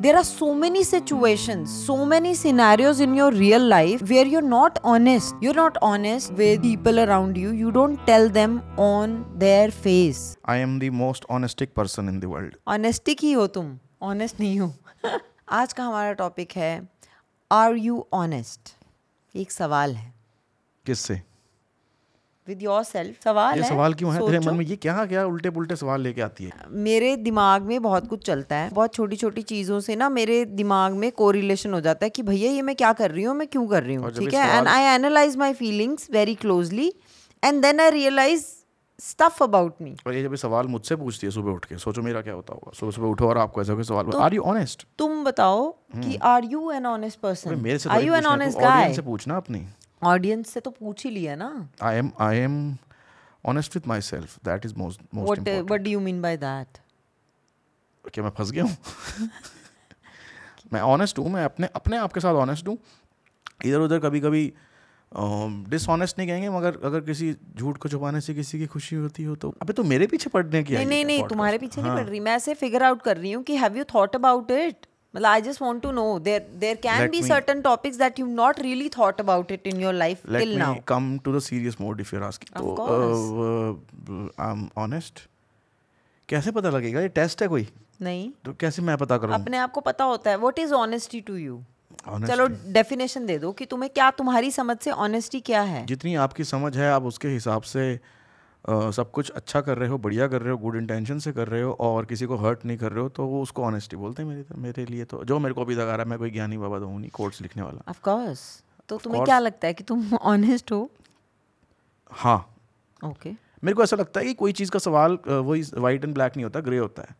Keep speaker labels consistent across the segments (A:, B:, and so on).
A: There are so many situation so many scenarios in your real life where you're not honest you're not honest with people around you you don't tell them on their
B: face I am the most honestic person in world
A: honestic ही हो तुम? Honest नहीं हो। आज का हमारा topic है are you honest एक सवाल है।
B: किससे?
A: विद योर सेल्फ सवाल
B: ये
A: है?
B: सवाल क्यों है? तेरे मन में ये क्या क्या उल्टे पुल्टे सवाल लेके आती है?
A: मेरे दिमाग में बहुत कुछ चलता है। बहुत छोटी छोटी चीज़ों से ना मेरे दिमाग में कोरिलेशन हो जाता है कि भैया ये मैं क्या कर रही हूँ? मैं क्यों कर रही हूँ? ठीक है? And I analyse my feelings very closely and then I realise stuff about me
B: और ये जब सवाल मुझसे पूछती है सुबह उठ के सोचो मेरा क्या होता होगा? सुबह सुबह उठो और आपको ऐसा कोई सवाल आर यू ऑनेस्ट
A: तुम बताओ कि are you an honest person
B: मेरे से
A: are you an honest guy
B: से पूछना अपनी।
A: ऑडियंस से तो पूछ ही लिया ना।
B: I am I am honest with myself that is most most
A: what what do you mean by that
B: क्या मैं फंस गया हूँ। मैं ऑनेस्ट हूँ मैं अपने अपने आप के साथ ऑनेस्ट हूँ। इधर उधर कभी कभी डिसऑनेस्ट नहीं कहेंगे मगर अगर किसी झूठ को छुपाने से किसी की खुशी होती हो तो। अबे तो मेरे पीछे पड़ने की
A: नहीं नहीं नहीं तुम्हारे पीछे नहीं
B: हाँ।
A: पड़ रही। मैं ऐसे फिगर आउट कर रही हूँ कि have you thought about it मतलब I just want to know there there can be certain topics that you not really thought about it in your life
B: Let
A: till
B: me
A: now
B: come to the serious mode if you're asking.
A: Of
B: तो
A: course.
B: I am honest कैसे पता लगेगा? ये test है कोई?
A: नहीं।
B: तो कैसे मैं पता करूँ?
A: अपने आप को पता होता है। What is honesty to you. चलो डेफिनेशन दे दो कि तुम्हें क्या तुम्हारी समझ से ऑनेस्टी क्या है?
B: जितनी आपकी समझ है आप उसके हिसाब से अ, सब कुछ अच्छा कर रहे हो बढ़िया कर रहे हो गुड इंटेंशन से कर रहे हो और किसी को हर्ट नहीं कर रहे हो तो वो उसको ऑनेस्टी बोलते हैं मेरे मेरे लिए तो। जो मेरे को अभी तक आ रहा है मैं कोई ज्ञानी बाबा तो हूँ नहीं कोर्ट्स लिखने वाला।
A: ऑफ़ कोर्स तो तुम्हें
B: course.
A: क्या लगता है कि तुम ऑनेस्ट हो?
B: हाँ।
A: Okay okay.
B: मेरे को ऐसा लगता है कि कोई चीज़ का सवाल वही वाइट एंड ब्लैक नहीं होता ग्रे होता है।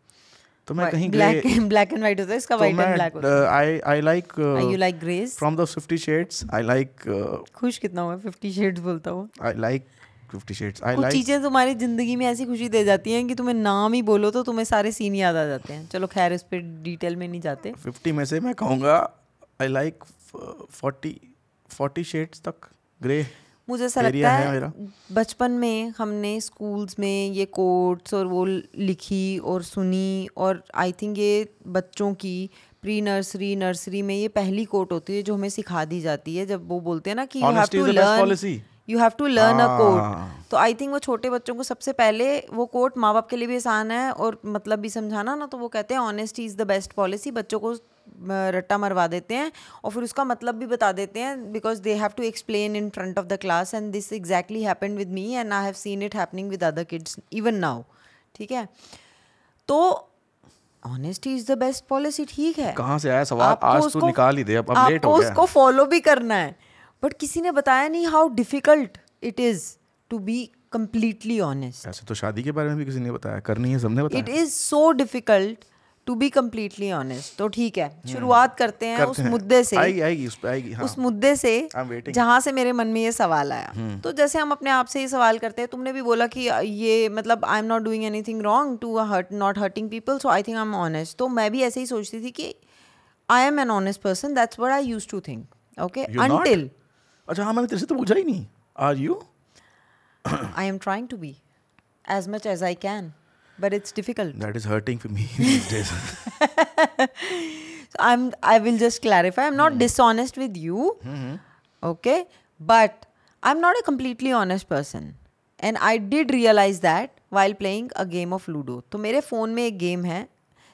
B: तो मैं कहीं
A: ब्लैक ब्लैक एंड व्हाइट होता है इसका
B: तो
A: व्हाइट एंड ब्लैक होता है।
B: I I like
A: you like grace
B: from the fifty shades I like
A: खुश कितना हुआ फिफ्टी शेड्स बोलता हुआ
B: I like fifty shades I like
A: चीज़ें तुम्हारी ज़िंदगी में ऐसी खुशी दे जाती हैं कि तुम्हें नाम ही बोलो तो तुम्हें सारे सीन याद आ जाते हैं। चलो खैर इस पर डिटेल में नहीं जाते।
B: फिफ्टी में से मैं कहूँगा I like forty forty shades तक ग्रे
A: मुझे ऐसा लगता
B: है
A: है बचपन में हमने स्कूल्स में ये कोट्स और वो लिखी और सुनी और आई थिंक ये बच्चों की प्री नर्सरी नर्सरी में ये पहली कोट होती है जो हमें सिखा दी जाती है जब वो बोलते हैं ना कि you have to learn. You have to learn a. Quote तो आई थिंक वो छोटे बच्चों को सबसे पहले वो कोट माँ बाप के लिए भी आसान है और मतलब भी समझाना ना तो वो कहते हैं honesty is the best policy बच्चों को रट्टा मरवा देते हैं और फिर उसका मतलब भी बता देते हैं because they have to explain in front of the class and this exactly happen with me and I have seen it happening with other kids even now ठीक है? तो honesty is the best policy ठीक है?
B: कहाँ से आया सवाल? आज तो निकाल ही दे अब अब लेट हो गया।
A: उसको फॉलो भी करना है। बट किसी ने बताया नहीं how difficult it is to be completely honest
B: ऐसे तो शादी के बारे में भी किसी ने बताया करनी है सबने बताया।
A: Is so difficult to be completely honest. तो ठीक है शुरुआत करते हैं
B: करते
A: उस
B: हैं।
A: मुद्दे से।
B: आएगी आएगी उस पे आएगी हाँ।
A: उस मुद्दे से. जहाँ से मेरे मन में ये सवाल आया। तो जैसे हम अपने आप से ये सवाल करते हैं तुमने भी बोला कि ये मतलब I am not doing anything wrong to hurt not hurting people so I think I am honest तो मैं भी ऐसे ही सोचती थी कि I am an honest person that's what I used to think okay until
B: अच्छा हाँ मैंने तेरे से तो पूछा ही नहीं। Are you
A: I am trying to be as much as I can but it's difficult
B: that is hurting for me I am
A: I will just clarify I am not dishonest with you okay but I am not a completely honest person and I did realise that while playing a game of ludo तो मेरे phone में एक game है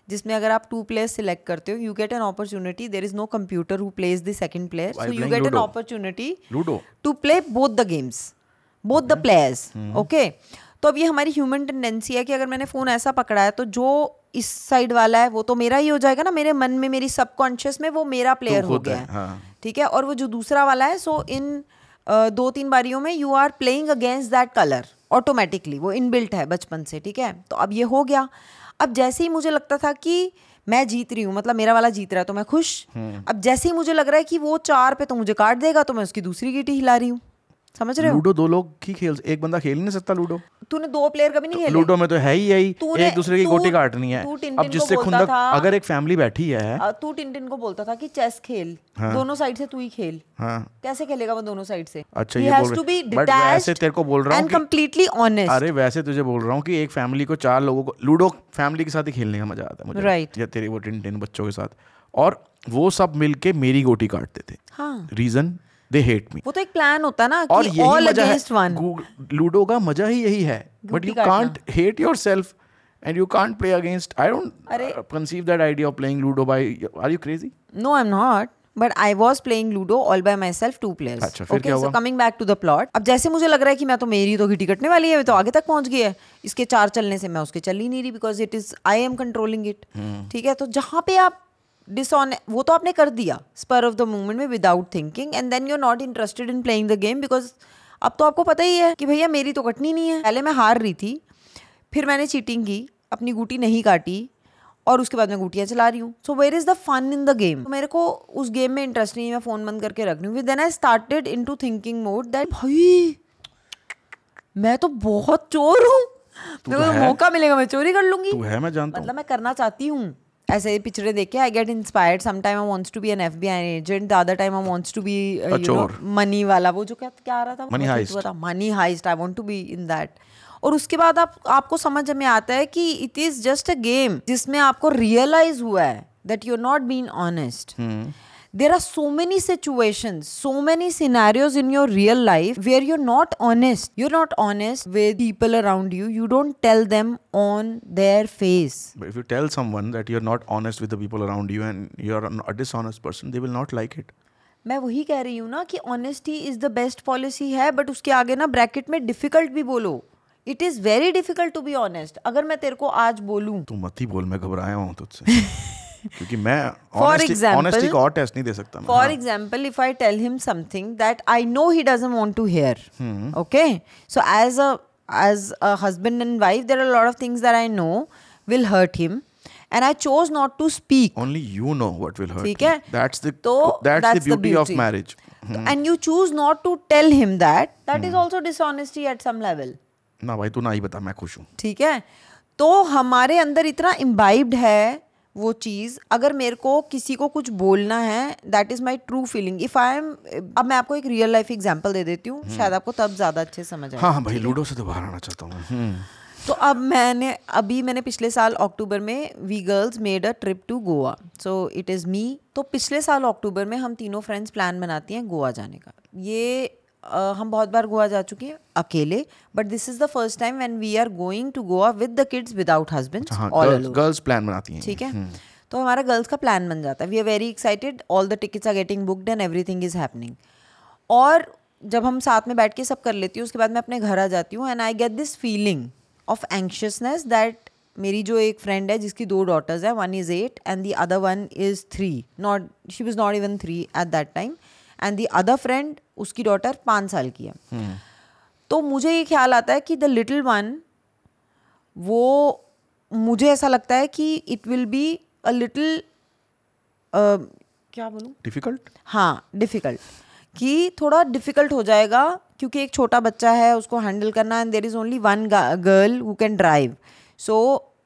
A: जिसमें अगर आप two players select करते हो you get an opportunity there is no computer who plays the second player so you get an. Opportunity to play both the games both the players okay तो अब ये हमारी ह्यूमन टेंडेंसी है कि अगर मैंने फ़ोन ऐसा पकड़ा है तो जो इस साइड वाला है वो तो मेरा ही हो जाएगा ना मेरे मन में मेरी सबकॉन्शियस में वो मेरा प्लेयर हो गया
B: है
A: हाँ। ठीक है? और वो जो दूसरा वाला है सो इन दो तीन बारियों में you are playing against that colour automatically वो इनबिल्ट है बचपन से ठीक है? तो अब ये हो गया। अब जैसे ही मुझे लगता था कि मैं जीत रही हूँ मतलब मेरा वाला जीत रहा है तो मैं खुश। अब जैसे ही मुझे लग रहा है कि वो चार पे तो मुझे काट देगा तो मैं उसकी दूसरी गिटी हिला रही हूँ। समझ रहे हो?
B: लूडो दो लोग ही खेल एक बंदा खेल ही नहीं सकता लूडो।
A: तूने दो प्लेयर कभी नहीं खेले?
B: लूडो में तो है ही यही एक दूसरे की गोटी काटनी है। अब जिससे खुंदक अगर एक फैमिली बैठी है
A: तू टिन टिन को बोलता था कि चेस खेल। दोनों साइड से तू ही खेल।
B: हाँ।
A: कैसे खेलेगा वो दोनों साइड से?
B: अच्छा, ये बोल रहे-
A: be
B: वैसे तेरे को बोल रहा हूँ
A: and
B: कि-
A: completely honest
B: अरे वैसे तुझे बोल रहा हूँ कि एक फैमिली को चार लोगों को लूडो फैमिली के साथ ही खेलने का मज़ा आता है मुझे।
A: Right.
B: या तेरे वो टिन टिन बच्चों के साथ। और वो सब मिलके मेरी गोटी काटते थे।
A: हाँ।
B: रीजन दे हेट मी
A: वो तो एक प्लान होता ना
B: और
A: कि against one
B: गू- लूडो का मज़ा ही यही है but you can't hate yourself and you can't play against I don't conceive that idea of playing ludo by are you crazy
A: No, I'm not. But I was playing Ludo all by myself, two players.
B: अच्छा, फिर
A: okay,
B: क्या
A: so
B: हुआ?
A: coming back to the plot. अब जैसे मुझे लग रहा है कि मैं तो मेरी तो घिटी कटने वाली है तो आगे तक पहुँच गई है इसके चार चलने से मैं उसके चल ही नहीं रही because it is I am controlling it ठीक है तो जहाँ पे आप डिसऑन वो तो आपने कर दिया स्पर ऑफ़ द मोमेंट में without thinking and then you are not interested in playing the game because अब तो आपको पता ही है कि भैया मेरी तो कटनी नहीं है। पहले मैं हार रही थी फिर मैंने चीटिंग की अपनी गुटी नहीं काटी और उसके बाद मैं गुटियाँ चला रही हूँ। So where is the fun in the game मेरे को उस गेम में इंटरेस्ट नहीं है मैं फ़ोन बंद करके रख रही हूँ। Then I started in to thinking mode that भाई मैं तो बहुत चोर हूँ। मेरे को तो मौका मिलेगा मैं चोरी कर लूँगी।
B: तू है मैं जानता
A: मतलब मैं करना चाहती हूँ। ऐसे पिक्चरें देख के I get inspired some time I wants to be an FBI agent the other time I wants to be you know money वाला. वो जो क्या क्या आ रहा था?
B: Money heist
A: money heist I want to be in that और उसके बाद आप आपको समझ में आता है कि it is just a game जिसमें आपको रियलाइज़ हुआ है that you are not been honest there are so many situation so many scenarios in your real life where you're not honest you're not honest with people around you you don't tell them on their
B: face if you tell someone that you are not honest with people around you and you are a dishonest person they will not like it
A: मैं वही कह रही हूँ ना कि honesty is the best policy है but उसके आगे ना ब्रैकेट में डिफ़िकल्ट भी बोलो। It is very difficult to be honest अगर मैं तेरे को आज बोलूँ।
B: तू मत ही बोल मैं घबराया हूँ तुझसे। क्योंकि मैं
A: For
B: honesty-
A: example-
B: honesty का और टेस्ट नहीं दे सकता मैं
A: For example, if I tell him something that I know he doesn't want to hear, okay? So as a as a husband and wife, there are a lot of things that I know will hurt him, and I chose not to speak.
B: only you know what will hurt
A: ठीक है?
B: that's the
A: तो
B: that's,
A: that's
B: the
A: the
B: beauty, of
A: beauty.
B: marriage
A: And you choose not to tell him that. That is also dishonesty at some level.
B: ना भाई तू ना ही बता मैं खुश हूँ
A: ठीक है तो हमारे अंदर इतना इम्बाइब्ड है वो चीज़ अगर मेरे को किसी को कुछ बोलना है that is my true feeling if I am अब मैं आपको एक रियल लाइफ एग्ज़ाम्पल दे देती हूँ शायद आपको तब ज़्यादा अच्छे समझ आए।
B: हाँ हाँ भाई लूडो से तो बाहर आना चाहता हूँ। हम्म।
A: तो अब मैंने अभी मैंने पिछले साल अक्टूबर में we girls made a trip to Goa so it is me तो पिछले साल अक्टूबर में हम तीनों फ्रेंड्स प्लान बनाती हैं गोवा जाने का। ये अ, हम बहुत बार गोवा जा चुके हैं अकेले but this is the first time when we are going to Goa with the kids without husband
B: हाँ
A: ऑल
B: गर्ल्स प्लान बनाती हैं।
A: ठीक है? तो हमारा गर्ल्स का प्लान बन जाता है। We are very excited all the tickets are getting booked and everything is happening और जब हम साथ में बैठ के सब कर लेती हूँ उसके बाद मैं अपने घर आ जाती हूँ and I get this feeling of anxiousness that मेरी जो एक फ्रेंड है जिसकी दो डॉटर्स हैं one is eight and the other one is three not she was not even three at that time and the other friend उसकी daughter पाँच साल की है। तो मुझे ये ख्याल आता है कि द लिटिल वन वो मुझे ऐसा लगता है कि it will be a little क्या बोलूँ?
B: डिफ़िकल्ट
A: हाँ डिफ़िकल्ट कि थोड़ा डिफ़िकल्ट हो जाएगा क्योंकि एक छोटा बच्चा है उसको हैंडल करना and there is only one girl who can drive so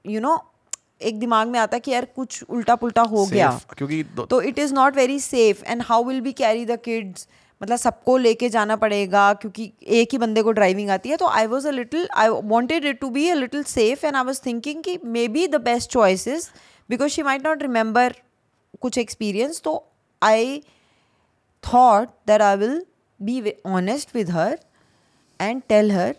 A: you know एक दिमाग में आता है कि यार कुछ उल्टा पुल्टा हो safe, गया
B: क्योंकि
A: तो it is not very safe and how will be carry the kids मतलब सबको लेके जाना पड़ेगा क्योंकि एक ही बंदे को ड्राइविंग आती है। तो I was a little I wanted it to be a little safe and I was thinking कि maybe the best choices because she might not remember कुछ एक्सपीरियंस तो I thought that I will be honest with her and tell her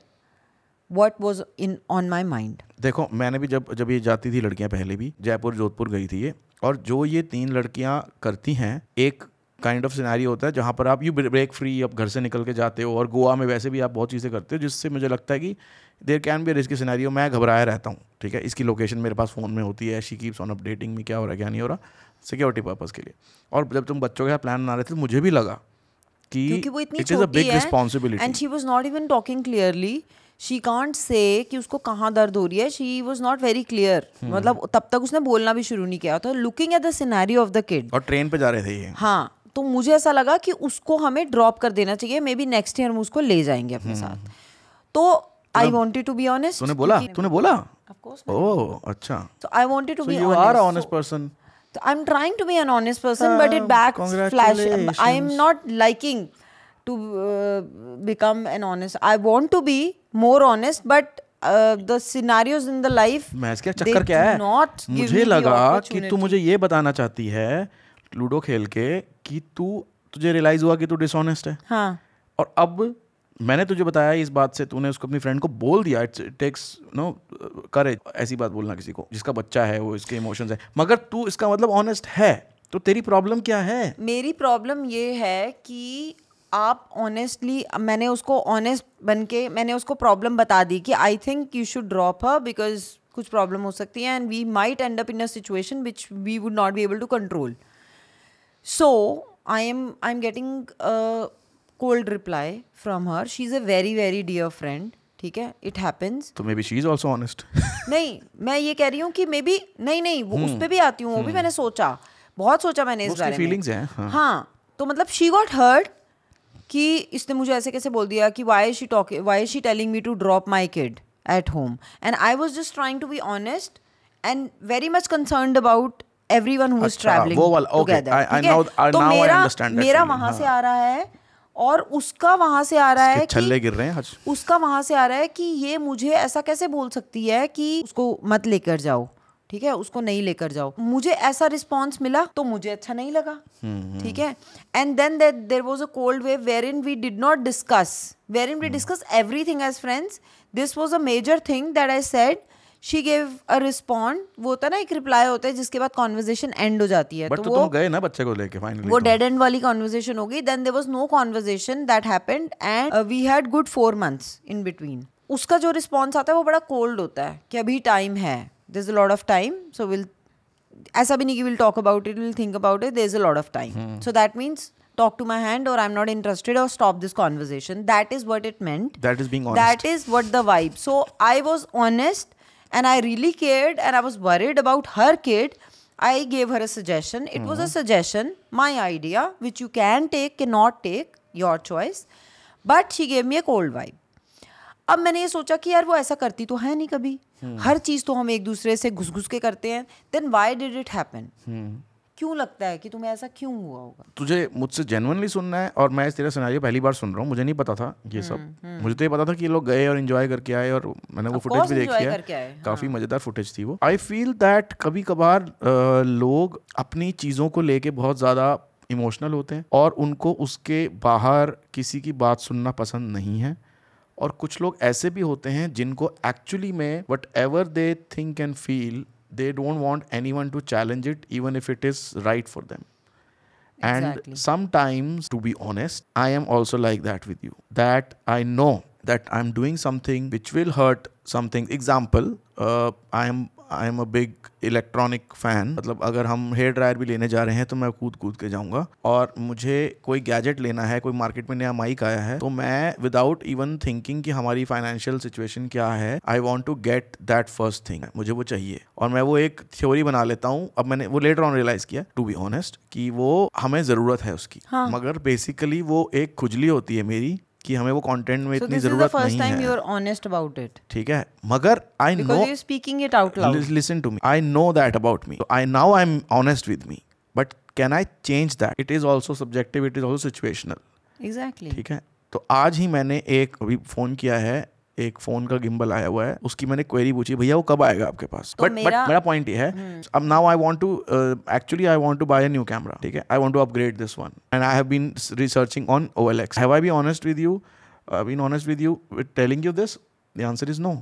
A: what was in on my mind.
B: देखो मैंने भी जब जब ये जाती थी लड़कियाँ पहले भी जयपुर जोधपुर गई थी ये और जो ये तीन लड़कियाँ करती हैं एक काइंड ऑफ़ सिनारी होता है जहाँ पर आप यू ब्रेक फ्री अब घर से निकल के जाते हो और गोवा में वैसे भी आप बहुत चीज़ें करते हो जिससे मुझे लगता है कि there can be risk scenario मैं घबराया रहता हूँ ठीक है? इसकी लोकेशन मेरे पास फ़ोन में होती है शी कीप्स ऑन अपडेटिंग में क्या हो रहा है क्या नहीं हो रहा सिक्योरिटी पर्पज़ के लिए। और जब तुम बच्चों के प्लान बना रहे थे तो मुझे भी लगा कि
A: वो इतनी
B: it is a big responsibility
A: and she was not even talking clearly she can't say कि उसको कहाँ दर्द हो रही है. She was not very clear मतलब तब तक उसने बोलना भी शुरू नहीं किया. था looking at the scenario of the kid
B: और ट्रेन पे जा रहे थे ये.
A: हाँ तो मुझे ऐसा लगा कि उसको हमें ड्रॉप कर देना चाहिए. मे बी नेक्स्ट ईयर हम उसको ले जाएँगे अपने साथ. तो I wanted to be honest
B: तूने बोला? तूने बोला?
A: Course,
B: ओह अच्छा.
A: So I wanted to
B: so
A: be
B: you
A: honest.
B: are an honest. person.
A: So I'm trying to be an honest person, but it
B: Ah,
A: backflash. I am
B: congratulations.
A: not liking to uh, become an honest. I want to be more honest, but uh, the scenarios in the life.
B: मैं इसका चक्कर क्या है? मुझे लगा कि तू मुझे ये बताना चाहती है लूडो खेल के कि तू तुझे रियलाइज़ हुआ कि तू डिसऑनेस्ट है।
A: हाँ।
B: और अब मैंने तुझे बताया इस बात से तूने उसको अपनी फ्रेंड को बोल दिया इट्स टेक्स नो करेज ऐसी बात बोलना किसी को जिसका बच्चा है वो इसके इमोशंस है। मगर तू इसका मतलब ऑनेस्ट है तो तेरी प्रॉब्लम क्या है?
A: मेरी प्रॉब्लम ये है कि आप ऑनेस्टली मैंने उसको ऑनेस्ट बन के मैंने उसको प्रॉब्लम बता दी कि I think you should drop her because कुछ प्रॉब्लम हो सकती है and we might end up in a situation which we would not be able to control so I am I am getting cold reply from her she is a very very dear friend ठीक है? It happens
B: तो maybe she is also honest
A: नहीं मैं ये कह रही हूँ कि मे बी नहीं नहीं वो उस पर भी आती हूँ वो भी मैंने सोचा। बहुत सोचा मैंने इस बारे में।
B: feelings हैं, हाँ।
A: हाँ तो मतलब शी गॉट हर्ट कि इसने मुझे ऐसे कैसे बोल दिया कि why she talk why she telling me to drop my kid at home and I was just trying to be honest and very much concern about everyone who? Is travelling तो मेरा वहाँ से
B: हाँ।
A: आ रहा है और उसका वहाँ से आ रहा है
B: कि छल्ले गिर रहे हैं
A: उसका वहाँ से आ रहा है कि ये मुझे ऐसा कैसे बोल सकती है कि उसको मत लेकर जाओ। ठीक है उसको नहीं लेकर जाओ। मुझे ऐसा रिस्पॉन्स मिला तो मुझे अच्छा नहीं लगा। ठीक है? And then there was a cold way wherein we did not discuss wherein we discuss everything as friends this was a major thing that I said she gave a respond वो होता है ना एक रिप्लाई होता है जिसके बाद conversation and हो जाती है।
B: बट
A: तो
B: तो
A: वो
B: गए ना बच्चे को लेके फाइनली
A: वो डेड एंड वाली कॉन्वर्जेशन हो गई। Then there was no conversation that happened and we had good four months in between उसका जो रिस्पॉन्स आता है वो बड़ा कोल्ड होता है कि अभी टाइम है। there's a lot of time. So we'll as Abhinigi will talk about it we'll think about it. There's a lot of time. Hmm. so that means talk to my hand or i'm not interested or stop this conversation. That is what it meant.
B: That is being honest.
A: That is what the vibe. So i was honest and i really cared and i was worried about her kid. I gave her a suggestion. It hmm. was a hmm. suggestion my idea which you can take cannot take your choice. But she gave me a cold vibe. अब मैंने ये सोचा कि यार वो ऐसा करती तो है नहीं कभी। हर चीज़ तो हम एक दूसरे से घुस घुस के करते हैं। Then why did it happen क्यों लगता है कि तुम्हें ऐसा क्यों हुआ होगा?
B: तुझे मुझसे जेनुअनली सुनना है और मैं इस तेरा सिनेरियो पहली बार सुन रहा हूँ। मुझे नहीं पता था ये सब। मुझे तो ये पता था कि ये लोग गए और एंजॉय करके आए और मैंने वो फुटेज भी देखी है। काफ़ी मज़ेदार फुटेज थी वो। आई फील दैट कभी कभार लोग अपनी चीज़ों को लेके बहुत ज़्यादा इमोशनल होते हैं और उनको उसके बाहर किसी की बात सुनना पसंद नहीं है। और कुछ लोग ऐसे भी होते हैं जिनको एक्चुअली में whatever they think and feel they don't want anyone to challenge it even if it is right for them
A: and
B: sometimes to be honest I am also like that with you that I know that I am doing something which will hurt something example I am I am a big electronic fan मतलब अगर हम hair dryer भी लेने जा रहे हैं तो मैं कूद कूद के जाऊँगा। और मुझे कोई गैजेट लेना है कोई मार्केट में नया माइक आया है तो मैं विदाउट इवन थिंकिंग कि हमारी फाइनेंशियल सिचुएशन क्या है I want to get that first thing मुझे वो चाहिए। और मैं वो एक थ्योरी बना लेता हूँ। अब मैंने वो लेटर ऑन रियलाइज़ किया टू बी ऑनेस्ट कि वो हमें ज़रूरत है उसकी।
A: हाँ.
B: मगर बेसिकली वो एक खुजली होती है मेरी कि हमें वो कंटेंट में इतनी ज़रूरत नहीं है।
A: इट
B: ठीक है? मगर I know
A: speaking it
B: out listen to me I know that about me I now I am honest with me but can I change that it is also subjective it is also situational
A: exactly
B: ठीक है? तो आज ही मैंने एक अभी phone किया है एक फ़ोन का गिम्बल आया हुआ है उसकी मैंने क्वेरी पूछी भैया वो कब आएगा आपके पास?
A: तो
B: बट बट
A: मेरा-
B: पॉइंट ये है अब now I want to actually I want to buy a new camera ठीक है? I want to upgrade this one and I have been researching on OLX have I be honest with you I been honest with you telling you this the answer is no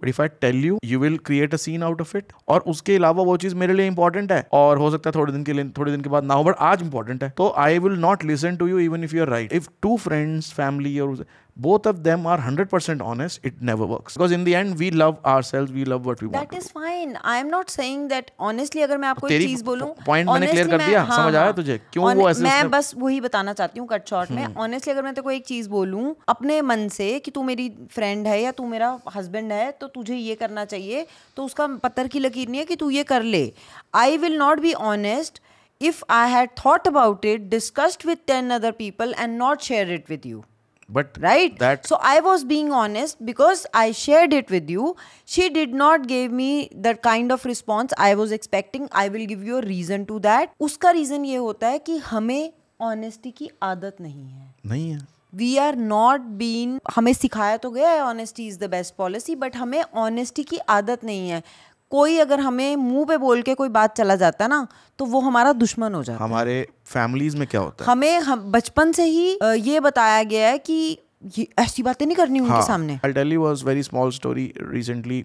B: but if I tell you you will create a scene out of it और उसके अलावा वो चीज़ मेरे लिए important है। और हो सकता है थोड़े दिन के लिए थोड़े दिन के बाद ना हो बट आज इंपॉर्टेंट है। तो I will not listen to you even if you are right if two friends family और both of them are 100% honest it never works because in the end we love ourselves we love what we that want
A: that is fine i am not saying that honestly अगर मैं आपको एक चीज़ बोलूँ
B: point मैंने clear
A: honestly
B: कर दिया?
A: मैं-
B: समझ आया
A: हाँ,
B: तुझे?
A: हाँ.
B: क्यों वो ऐसे
A: मैं बस वही बताना चाहती हूँ कट शॉर्ट में ऑनेस्टली अगर मैं तेरे को एक चीज़ बोलूँ अपने मन से कि तू मेरी फ्रेंड है या तू मेरा हस्बैंड है तो तुझे ये करना चाहिए तो उसका पत्थर की लकीर नहीं है कि तू ये कर ले I will not be honest if I had thought about it, discussed with 10 other people, and not shared it with you.
B: But
A: Right?
B: that
A: so I was being honest because I shared it with you. She did not give me the kind of response I was expecting. I will give you a reason to that. उसका reason ये होता है कि हमें honesty की आदत नहीं है
B: नहीं है
A: वी आर नॉट बीन हमें सिखाया तो गया है honesty is the best policy but हमें ऑनेस्टी की आदत नहीं है कोई अगर हमें मुँह पे बोल के कोई बात चला जाता है ना तो वो हमारा दुश्मन हो जाता। है
B: हमारे फैमिलीज़ में क्या होता है?
A: हमें हम बचपन से ही ये बताया गया है कि ये ऐसी बातें नहीं करनी उनके सामने।
B: Very small story recently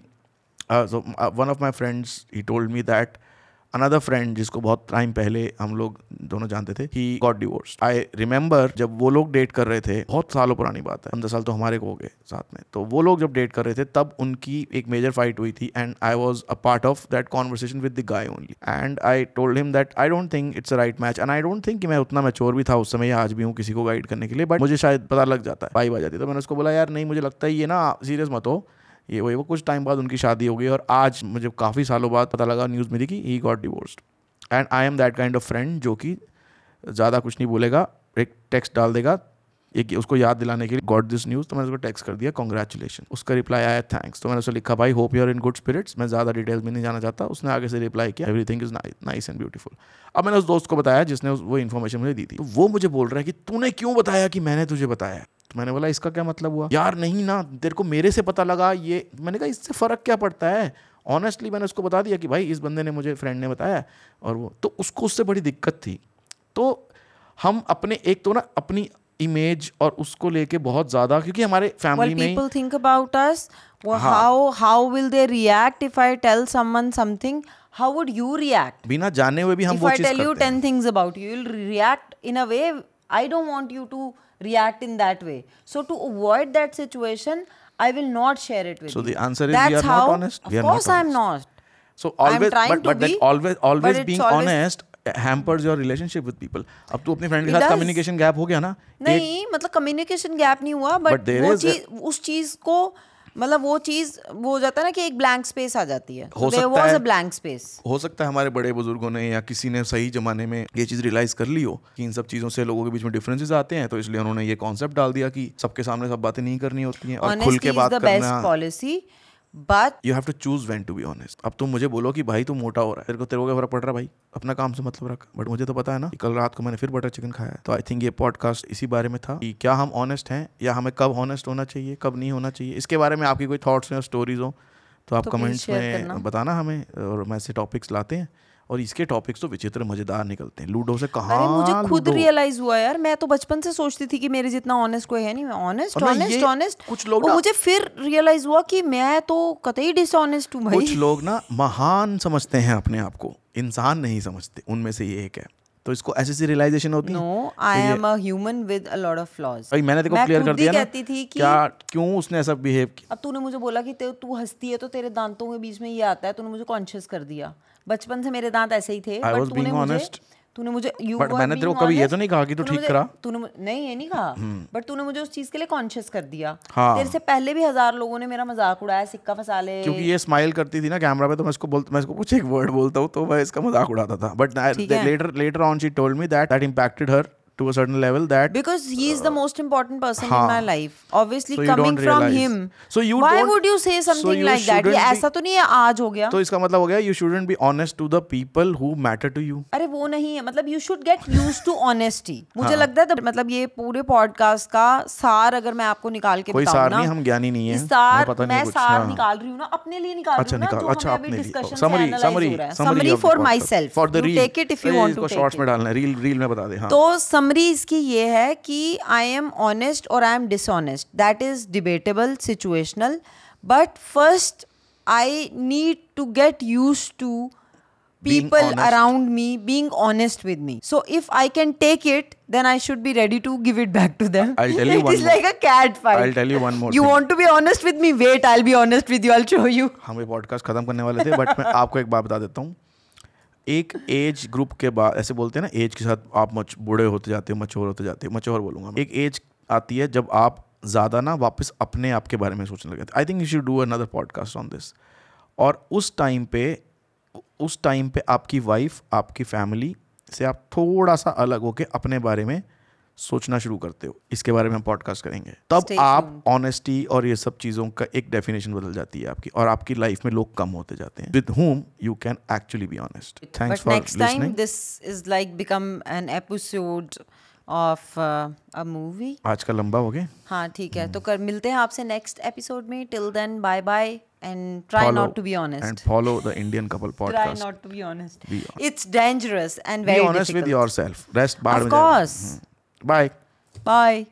B: very small story recently. Uh, so uh, one of my friends he another friend जिसको बहुत टाइम पहले हम लोग दोनों जानते थे ही got डिवोर्स आई remember जब वो लोग डेट कर रहे थे, बहुत सालों पुरानी बात है, पंद्रह साल तो हमारे को हो गए साथ में। तो वो लोग जब डेट कर रहे थे, तब उनकी एक मेजर फाइट हुई थी and I was a part of that conversation with the guy only and I told him that I don't think it's a right match and I don't think कि मैं उतना मैच्योर भी था उस समय आज भी हूँ किसी को गाइड करने के लिए बट मुझे शायद पता लग जाता है भाई आ जाती है। तो मैंने उसको बोला, यार, नहीं, मुझे लगता है ये ना सीरियस मत हो ये वही, वो कुछ टाइम बाद उनकी शादी हो गई और आज मुझे काफ़ी सालों बाद पता लगा न्यूज़ में थी कि he got divorced and I am that kind of friend जो कि ज़्यादा कुछ नहीं बोलेगा, एक टेक्स्ट डाल देगा, एक उसको याद दिलाने के लिए गॉट दिस न्यूज़ तो मैंने उसको टेक्स्ट कर दिया कॉन्ग्रेचुलेशन उसका रिप्लाई आया थैंक्स तो मैंने उसे लिखा, भाई hope you're in good spirits मैं ज़्यादा डिटेल्स में नहीं जाना चाहता, उसने आगे से रिप्लाई किया everything is nice and beautiful अब मैंने उस दोस्त को बताया जिसने वो इन्फॉर्मेशन मुझे दी थी। तो वो मुझे बोल रहा है कि, तूने क्यों बताया कि मैंने तुझे बताया? मैंने बोला इसका क्या मतलब हुआ? यार नहीं ना तेरे को मेरे से पता लगा ये मैंने कहा इससे फ़र्क क्या पड़ता है? ऑनेस्टली मैंने उसको बता दिया कि भाई इस बंदे ने मुझे फ्रेंड ने बताया और वो तो उसको उससे बड़ी दिक्कत थी। तो हम अपने एक तो ना अपनी इमेज और उसको लेके बहुत ज़्यादा क्योंकि हमारे
A: well
B: फैमिली में ही-
A: people think about us. well, how how will they react if i tell someone something? How would you react?
B: बिना जाने हुए भी हम
A: if
B: वो
A: I
B: चीज़ करते हैं।
A: 10 things about you, you'll react in a way. I don't want you to react in that way. So, to avoid that situation, I will not share it with
B: So
A: you.
B: So the answer is
A: That's
B: we are
A: how, not
B: honest.
A: Of
B: We are not
A: honest. I'm not.
B: So always, but, but that
A: be,
B: always, always
A: but
B: being
A: always-
B: honest hampers your relationship with people. अब तू अपने friend के साथ. Communication gap हो गया ना
A: नहीं मतलब कम्युनिकेशन गैप नहीं हुआ
B: But
A: बट वो चीज़ उस चीज़ को मतलब वो चीज़ वो हो जाता है ना कि एक ब्लैंक स्पेस आ जाती है।
B: हो
A: so
B: सकता है-
A: ब्लैंक स्पेस
B: हो सकता है हमारे बड़े बुज़ुर्गों ने या किसी ने सही जमाने में ये चीज़ रियलाइज़ कर ली हो कि इन सब चीज़ों से लोगों के बीच में डिफरेंसेस आते हैं तो इसलिए उन्होंने ये कॉन्सेप्ट डाल दिया कि सबके सामने सब बातें नहीं करनी होती है और खुल के बात करना
A: policy but
B: you have to choose when to be honest अब तुम मुझे बोलो कि भाई तू मोटा हो रहा है। तेरे को तेरे को क्या फ़र्क पड़ रहा है भाई? अपना काम से मतलब रख। बट मुझे तो पता है ना कल रात को मैंने फिर बटर चिकन खाया तो आई थिंक ये पॉडकास्ट इसी बारे में था कि क्या हम ऑनेस्ट हैं या हमें कब ऑनेस्ट होना चाहिए कब नहीं होना चाहिए। इसके बारे में आपकी कोई थॉट्स हो स्टोरीज हो तो आप
A: तो
B: कमेंट्स में बताना हमें और हम ऐसे टॉपिक्स लाते हैं। और इसके टॉपिक्स तो विचित्र मज़ेदार निकलते हैं। लूडो से कहाँ
A: अरे मुझे खुद रियलाइज़ हुआ यार मैं तो बचपन से सोचती थी कि मेरे जितना ऑनेस्ट कोई है नहीं। मैं ऑनेस्ट ऑनेस्ट ऑनेस्ट
B: कुछ लोग ना-
A: मुझे फिर रियलाइज़ हुआ कि मैं तो कतई डिसऑनेस्ट हूँ
B: कुछ लोग ना महान समझते हैं अपने आप को इंसान नहीं समझते उनमें से ये एक है। तो इसको ऐसी सी रियलाइजेशन होती है?
A: No I am a human with a lot of flaws
B: भाई मैंने देखो क्लियर कर दिया ना
A: कहती थी कि
B: क्या क्यों उसने ऐसा बिहेव किया?
A: अब तूने मुझे बोला कि तू हंसती है तो तेरे दांतों के बीच में ये आता है तूने मुझे कॉन्शियस कर दिया। बचपन से मेरे दांत ऐसे ही थे
B: I
A: तूने मुझे
B: यू
A: तूने मुझे you
B: But मैंने तेरे को कभी ये तो नहीं कहा कि तू ठीक करा।
A: तूने नहीं ये नहीं कहा। बट तूने मुझे उस चीज़ के लिए कॉन्शियस कर दिया।
B: हाँ।
A: तेरे से पहले भी हज़ार लोगों ने मेरा मज़ाक उड़ाया सिक्का फंसा ले।
B: क्योंकि ये स्माइल करती थी ना कैमरा पे तो मैं इसको बोलता मैं इसको कुछ एक वर्ड बोलता हूँ तो मैं इसका मज़ाक उड़ाता था। But later later on she told me that that impacted her to a certain level that
A: because he is the most important person in
B: हाँ.
A: my life. Obviously
B: So
A: coming from
B: realize.
A: him.
B: So you
A: why would you say something
B: you
A: like that? ये ऐसा तो नहीं है आज हो गया।
B: तो इसका मतलब हो गया you shouldn't be honest to the people who matter to you.
A: अरे वो नहीं है मतलब you should get use to honesty मुझे
B: हाँ।
A: लगता है तो मतलब ये पूरे पॉडकास्ट का सार अगर मैं आपको निकाल के
B: कोई सार नहीं हम ज्ञानी नहीं है।
A: सार
B: पता
A: मैं सार
B: हाँ।
A: निकाल रही हूँ ना अपने लिए निकाल
B: अच्छा
A: रही हूँ ना जो
B: अच्छा
A: हमें अभी discussion
B: summary summary
A: summary for myself
B: for the reel
A: take it if you want to
B: shorts में डालना है रील रील में बता दे हाँ।
A: तो समरी इसकी ये है कि आई एम ऑनेस्ट और I am dishonest that is debatable situational but first I need to get use to people around me being honest with me
B: so if I
A: can
B: take
A: it
B: then
A: I should be ready
B: to give it back to
A: them
B: you
A: want to be honest with me wait I be honest with you I'll show you
B: हम podcast खत्म करने वाले थे but मैं आपको एक बात बता देता हूँ। एक एज ग्रुप के बाद, ऐसे बोलते हैं ना एज के साथ आप मच, बूढ़े होते जाते हो मच्योर होते जाते हो मच्योर बोलूँगा एक एज आती है जब आप ज़्यादा ना वापस अपने आप के बारे में सोचने लगे I think you should do another podcast on this और उस टाइम पे, उस टाइम पे आपकी वाइफ आपकी फैमिली से आप थोड़ा सा अलग होके अपने बारे में सोचना शुरू करते हो। इसके बारे में हम पॉडकास्ट करेंगे। तब
A: Stay
B: आप ऑनेस्टी और ये सब चीज़ों का एक डेफिनेशन बदल जाती है आपकी और आपकी लाइफ में लोग कम होते जाते हैं। With whom you can actually be honest thanks for
A: time
B: listening
A: this is like become an episode of uh, a
B: आज का लंबा हो गया।
A: हाँ ठीक है। तो कर मिलते हैं आपसे नेक्स्ट एपिसोड में। Till then bye bye and try not to be
B: and
A: honest
B: follow the Indian couple
A: try
B: podcast
A: not to be honest.
B: Be
A: it's dangerous and very
B: honest with
A: difficult.
B: Yourself rest बाहर
A: of course.
B: Bye
A: bye